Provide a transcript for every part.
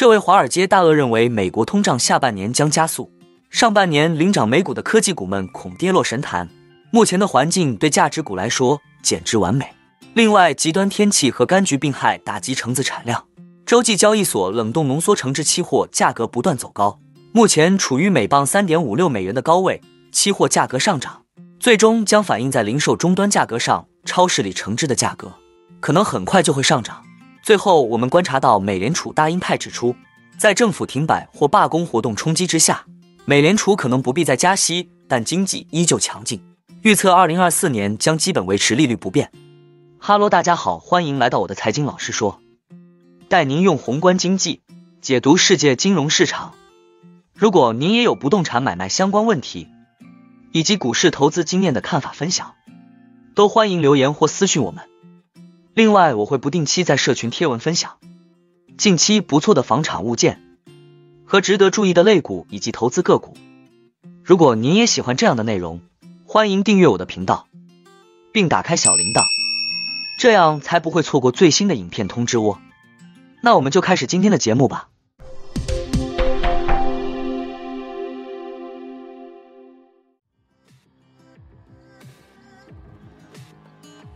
这位华尔街大鳄认为，美国通胀下半年将加速，上半年领涨美股的科技股们恐跌落神坛。目前的环境对价值股来说简直完美。另外，极端天气和柑橘病害打击橙子产量，洲际交易所冷冻浓缩橙汁期货价格不断走高，目前处于每磅三点五六美元的高位，期货价格上涨，最终将反映在零售终端价格上。超市里橙汁的价格可能很快就会上涨。最后，我们观察到美联储大鹰派指出，在政府停摆或罢工活动冲击之下，美联储可能不必再加息，但经济依旧强劲，预测二零二四年将基本维持利率不变。哈喽，大家好，欢迎来到我的财经老师说，带您用宏观经济解读世界金融市场。如果您也有不动产买卖相关问题，以及股市投资经验的看法分享。都欢迎留言或私讯我们。另外，我会不定期在社群贴文分享近期不错的房产物件和值得注意的类股以及投资个股。如果您也喜欢这样的内容，欢迎订阅我的频道，并打开小铃铛，这样才不会错过最新的影片通知哦。那我们就开始今天的节目吧。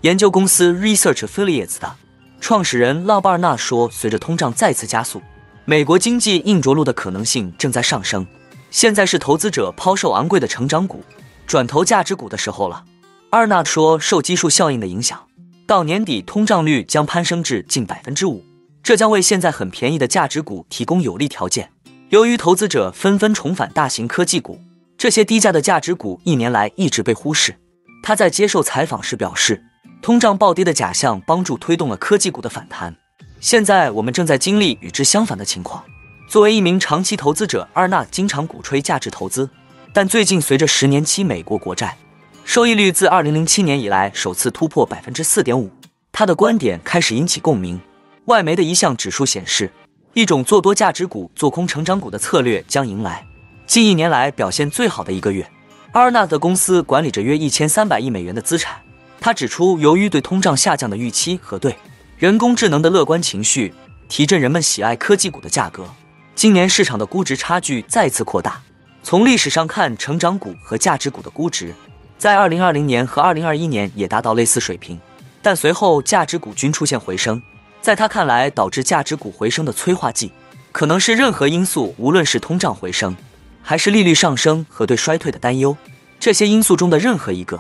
研究公司 Research Affiliates 的创始人拉巴尔纳说：“随着通胀再次加速，美国经济硬着陆的可能性正在上升。现在是投资者抛售昂贵的成长股，转投价值股的时候了。”二纳说：“受基数效应的影响，到年底通胀率将攀升至近百分之五，这将为现在很便宜的价值股提供有利条件。由于投资者纷纷重返大型科技股，这些低价的价值股一年来一直被忽视。”他在接受采访时表示。通胀暴跌的假象帮助推动了科技股的反弹。现在我们正在经历与之相反的情况。作为一名长期投资者，阿尔纳经常鼓吹价值投资，但最近随着十年期美国国债收益率自2007年以来首次突破百分之四点五，他的观点开始引起共鸣。外媒的一项指数显示，一种做多价值股、做空成长股的策略将迎来近一年来表现最好的一个月。阿尔纳的公司管理着约一千三百亿美元的资产。他指出，由于对通胀下降的预期和对人工智能的乐观情绪，提振人们喜爱科技股的价格。今年市场的估值差距再次扩大。从历史上看，成长股和价值股的估值在2020年和2021年也达到类似水平，但随后价值股均出现回升。在他看来，导致价值股回升的催化剂可能是任何因素，无论是通胀回升，还是利率上升和对衰退的担忧，这些因素中的任何一个。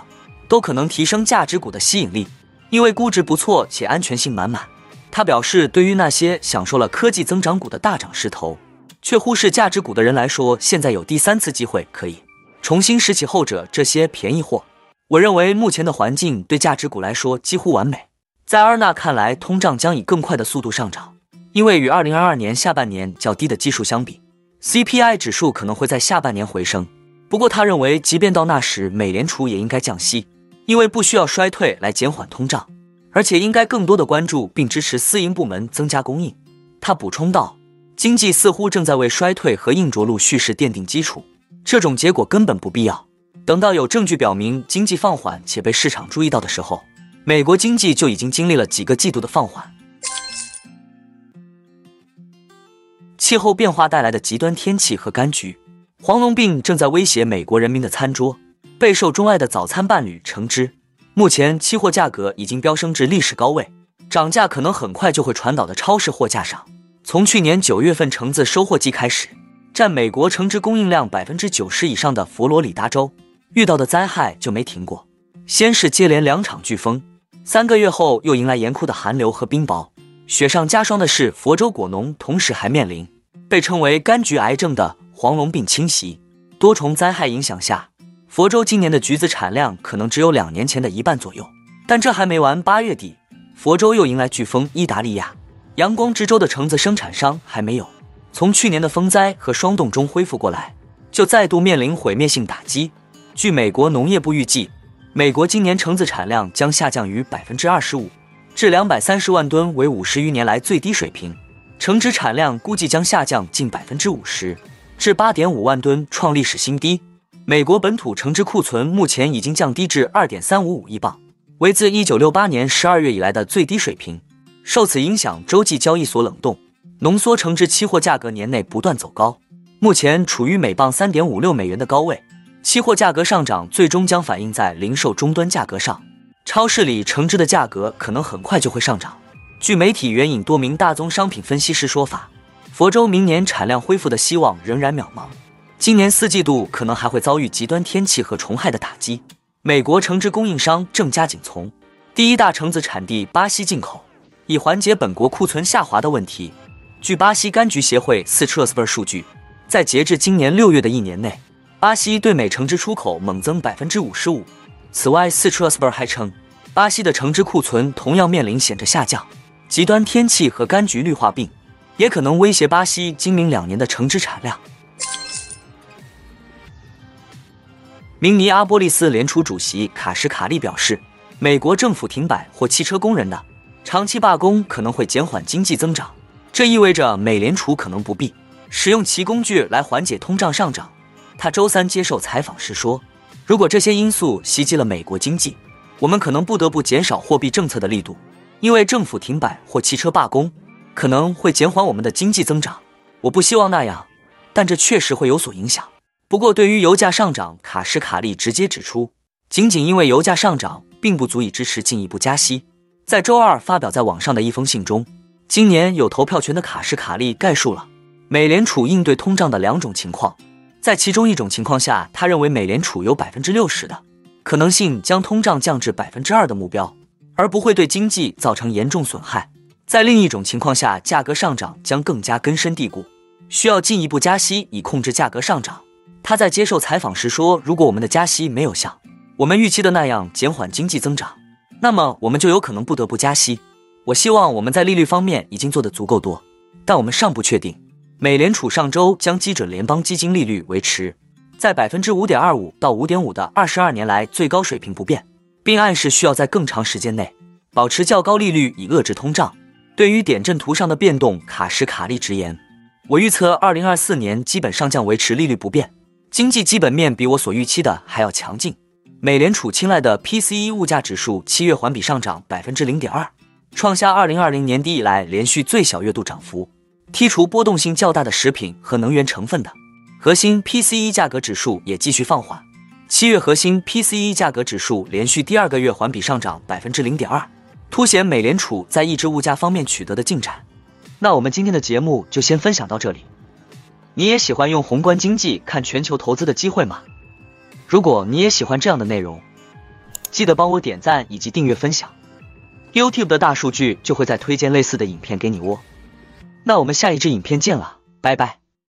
都可能提升价值股的吸引力，因为估值不错且安全性满满。他表示，对于那些享受了科技增长股的大涨势头，却忽视价值股的人来说，现在有第三次机会可以重新拾起后者这些便宜货。我认为目前的环境对价值股来说几乎完美。在阿尔纳看来，通胀将以更快的速度上涨，因为与2022年下半年较低的基数相比，CPI 指数可能会在下半年回升。不过，他认为，即便到那时，美联储也应该降息。因为不需要衰退来减缓通胀，而且应该更多的关注并支持私营部门增加供应。他补充道：“经济似乎正在为衰退和硬着陆叙事奠定基础，这种结果根本不必要。等到有证据表明经济放缓且被市场注意到的时候，美国经济就已经经历了几个季度的放缓。”气候变化带来的极端天气和柑橘、黄龙病正在威胁美国人民的餐桌。备受钟爱的早餐伴侣橙汁，目前期货价格已经飙升至历史高位，涨价可能很快就会传导到超市货架上。从去年九月份橙子收获季开始，占美国橙汁供应量百分之九十以上的佛罗里达州遇到的灾害就没停过。先是接连两场飓风，三个月后又迎来严酷的寒流和冰雹。雪上加霜的是，佛州果农同时还面临被称为柑橘癌症的黄龙病侵袭。多重灾害影响下。佛州今年的橘子产量可能只有两年前的一半左右，但这还没完。八月底，佛州又迎来飓风伊达利亚，阳光之州的橙子生产商还没有从去年的风灾和霜冻中恢复过来，就再度面临毁灭性打击。据美国农业部预计，美国今年橙子产量将下降于百分之二十五，至两百三十万吨，为五十余年来最低水平。橙汁产量估计将下降近百分之五十，至八点五万吨，创历史新低。美国本土橙汁库存目前已经降低至二点三五五亿磅，为自一九六八年十二月以来的最低水平。受此影响，洲际交易所冷冻浓缩橙汁期货价格年内不断走高，目前处于每磅三点五六美元的高位。期货价格上涨最终将反映在零售终端价格上，超市里橙汁的价格可能很快就会上涨。据媒体援引多名大宗商品分析师说法，佛州明年产量恢复的希望仍然渺茫，今年四季度可能还会遭遇极端天气和虫害的打击。美国橙汁供应商正加紧从第一大橙子产地巴西进口，以缓解本国库存下滑的问题。据巴西柑橘协会 Citrusver 数据，在截至今年六月的一年内，巴西对美橙汁出口猛增百分之五十五。此外，Citrusver 还称，巴西的橙汁库存同样面临显著下降。极端天气和柑橘绿化病也可能威胁巴西今明两年的橙汁产量。明尼阿波利斯联储主席卡什卡利表示，美国政府停摆或汽车工人的长期罢工可能会减缓经济增长。这意味着美联储可能不必使用其工具来缓解通胀上涨。他周三接受采访时说：“如果这些因素袭击了美国经济，我们可能不得不减少货币政策的力度，因为政府停摆或汽车罢工可能会减缓我们的经济增长。我不希望那样，但这确实会有所影响。不过，对于油价上涨，卡什卡利直接指出，仅仅因为油价上涨，并不足以支持进一步加息。在周二发表在网上的一封信中。”今年有投票权的卡什卡利概述了美联储应对通胀的两种情况，在其中一种情况下，他认为美联储有百分之六十的可能性将通胀降至百分之二的目标，而不会对经济造成严重损害。在另一种情况下，价格上涨将更加根深蒂固，需要进一步加息以控制价格上涨。他在接受采访时说：“如果我们的加息没有像我们预期的那样减缓经济增长，那么我们就有可能不得不加息。”我希望我们在利率方面已经做得足够多，但我们尚不确定。美联储上周将基准联邦基金利率维持在百分之五点二五到五点五的二十二年来最高水平不变，并暗示需要在更长时间内保持较高利率以遏制通胀。对于点阵图上的变动，卡什卡利直言：“我预测二零二四年基本上将维持利率不变，经济基本面比我所预期的还要强劲。”美联储青睐的 PCE 物价指数七月环比上涨百分之零点二。创下二零二零年底以来连续最小月度涨幅。剔除波动性较大的食品和能源成分的核心 PCE 价格指数也继续放缓。七月核心 PCE 价格指数连续第二个月环比上涨百分之零点二，凸显美联储在抑制物价方面取得的进展。那我们今天的节目就先分享到这里。你也喜欢用宏观经济看全球投资的机会吗？如果你也喜欢这样的内容，记得帮我点赞以及订阅分享。YouTube 的大数据就会再推荐类似的影片给你哦。那我们下一支影片见了，拜拜。